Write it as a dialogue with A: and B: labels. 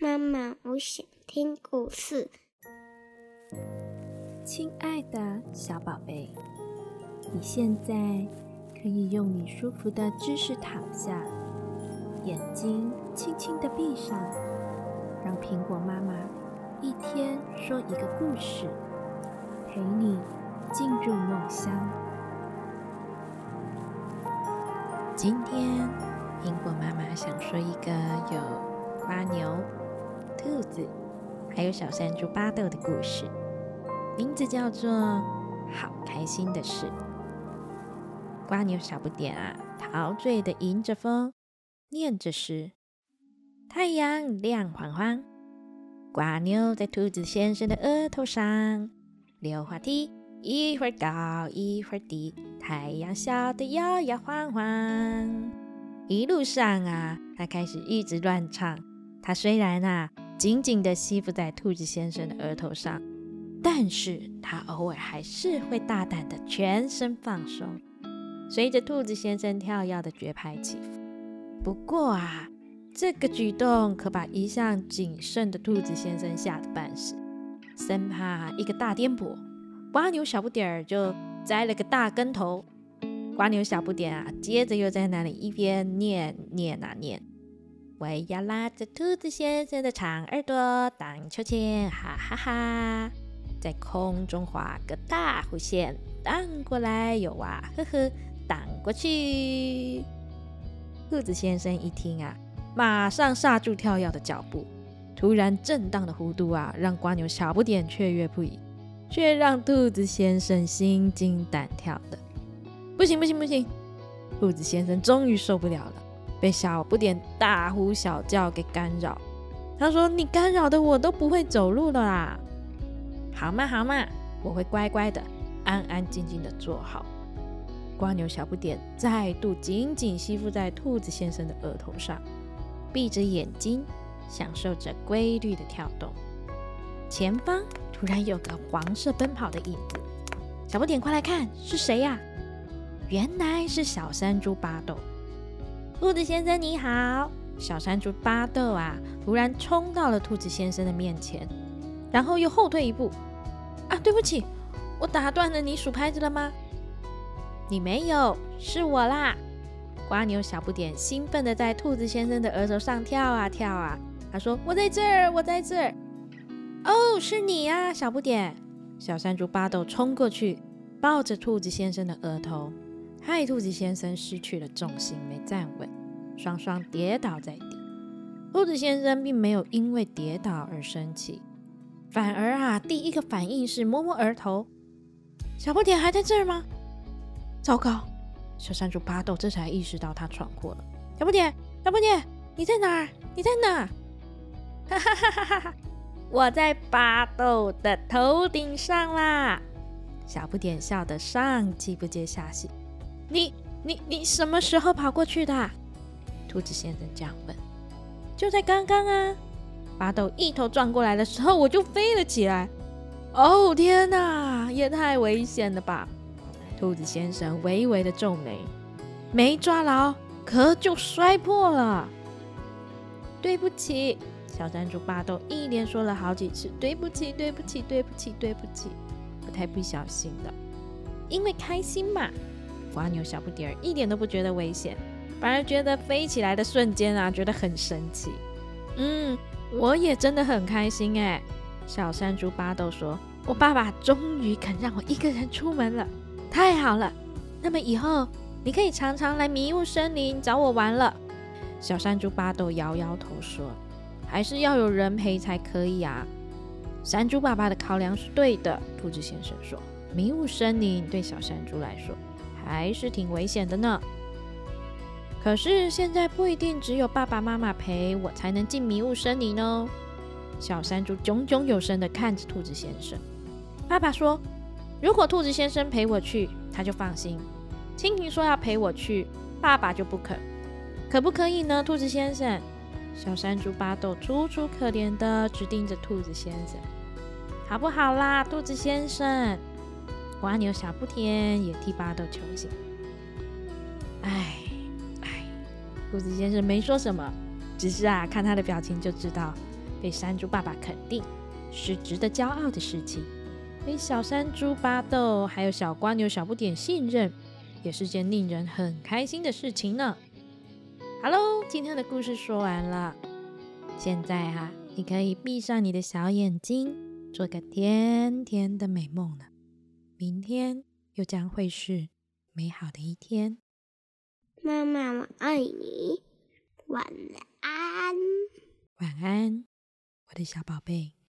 A: 妈妈，我想听故事。
B: 亲爱的小宝贝，你现在可以用你舒服的姿势躺下，眼睛轻轻的闭上，让苹果妈妈一天说一个故事，陪你进入梦乡。今天，苹果妈妈想说一个有瓜牛、兔子，还有小山猪巴豆的故事，名字叫做《好开心的事》。瓜牛小不点啊，陶醉的迎着风，念着诗。太阳亮晃晃，瓜牛在兔子先生的额头上溜滑梯。一会儿高，一会儿低，太阳笑得摇摇晃晃。一路上啊，他开始一直乱唱。他虽然啊紧紧地吸附在兔子先生的额头上，但是他偶尔还是会大胆地全身放松，随着兔子先生跳跃的节拍起伏。不过啊，这个举动可把一向谨慎的兔子先生吓得半死，生怕一个大颠簸。瓜牛小不点儿就栽了个大跟头，瓜牛小不点啊，接着又在那里一边念念啊念，我要拉着兔子先生的长耳朵荡秋千，哈哈哈，在空中画个大弧线，荡过来又哇呵呵荡过去。兔子先生一听啊，马上刹住跳跃的脚步，突然震荡的弧度啊，让瓜牛小不点雀跃不已。却让兔子先生心惊胆跳的，不行不行不行！兔子先生终于受不了了，被小不点大呼小叫给干扰。他说：“你干扰的我都不会走路了啦！”好嘛好嘛，我会乖乖的、安安静静的坐好。瓜牛小不点再度紧紧吸附在兔子先生的额头上，闭着眼睛享受着规律的跳动。前方。突然有个黄色奔跑的影子，小不点，快来看，是谁呀？原来是小山猪巴豆。兔子先生你好，小山猪巴豆啊，突然冲到了兔子先生的面前，然后又后退一步。啊，对不起，我打断了你数拍子了吗？你没有，是我啦。瓜牛小不点兴奋的在兔子先生的额头上跳啊跳啊，他说：“我在这儿，我在这儿。”哦，是你呀，小不点！小山猪巴豆冲过去，抱着兔子先生的额头，害兔子先生失去了重心，没站稳，双双跌倒在地。兔子先生并没有因为跌倒而生气，反而啊，第一个反应是摸摸额头。小不点还在这儿吗？糟糕！小山猪巴豆这才意识到他闯祸了。小不点，小不点，你在哪儿？你在哪？哈哈哈哈哈哈！我在巴豆的头顶上啦！小不点笑得上气不接下气。你、你、你什么时候跑过去的？兔子先生这样问。就在刚刚啊！巴豆一头撞过来的时候，我就飞了起来。哦天哪，也太危险了吧！兔子先生微微的皱眉，没抓牢，壳就摔破了。对不起。小山猪巴豆一连说了好几次：“对不起，对不起，对不起，对不起，不太不小心的。”因为开心嘛。瓜牛小不点儿一点都不觉得危险，反而觉得飞起来的瞬间啊，觉得很神奇。嗯，我也真的很开心哎。小山猪巴豆说：“我爸爸终于肯让我一个人出门了，太好了。那么以后你可以常常来迷雾森林找我玩了。”小山猪巴豆摇摇头说。还是要有人陪才可以啊！山猪爸爸的考量是对的，兔子先生说：“迷雾森林对小山猪来说还是挺危险的呢。”可是现在不一定只有爸爸妈妈陪我才能进迷雾森林哦。小山猪炯炯有神的看着兔子先生。爸爸说：“如果兔子先生陪我去，他就放心；蜻蜓说要陪我去，爸爸就不肯。可不可以呢，兔子先生？”小山猪巴豆楚楚可怜的直盯着兔子先生，好不好啦，兔子先生？瓜牛小不甜也替巴豆求情。哎哎，兔子先生没说什么，只是啊，看他的表情就知道被山猪爸爸肯定，是值得骄傲的事情。被小山猪巴豆还有小瓜牛小不点信任，也是件令人很开心的事情呢。Hello，今天的故事说完了，现在啊，你可以闭上你的小眼睛，做个甜甜的美梦了。明天又将会是美好的一天。
A: 妈妈，我爱你，晚安。
B: 晚安，我的小宝贝。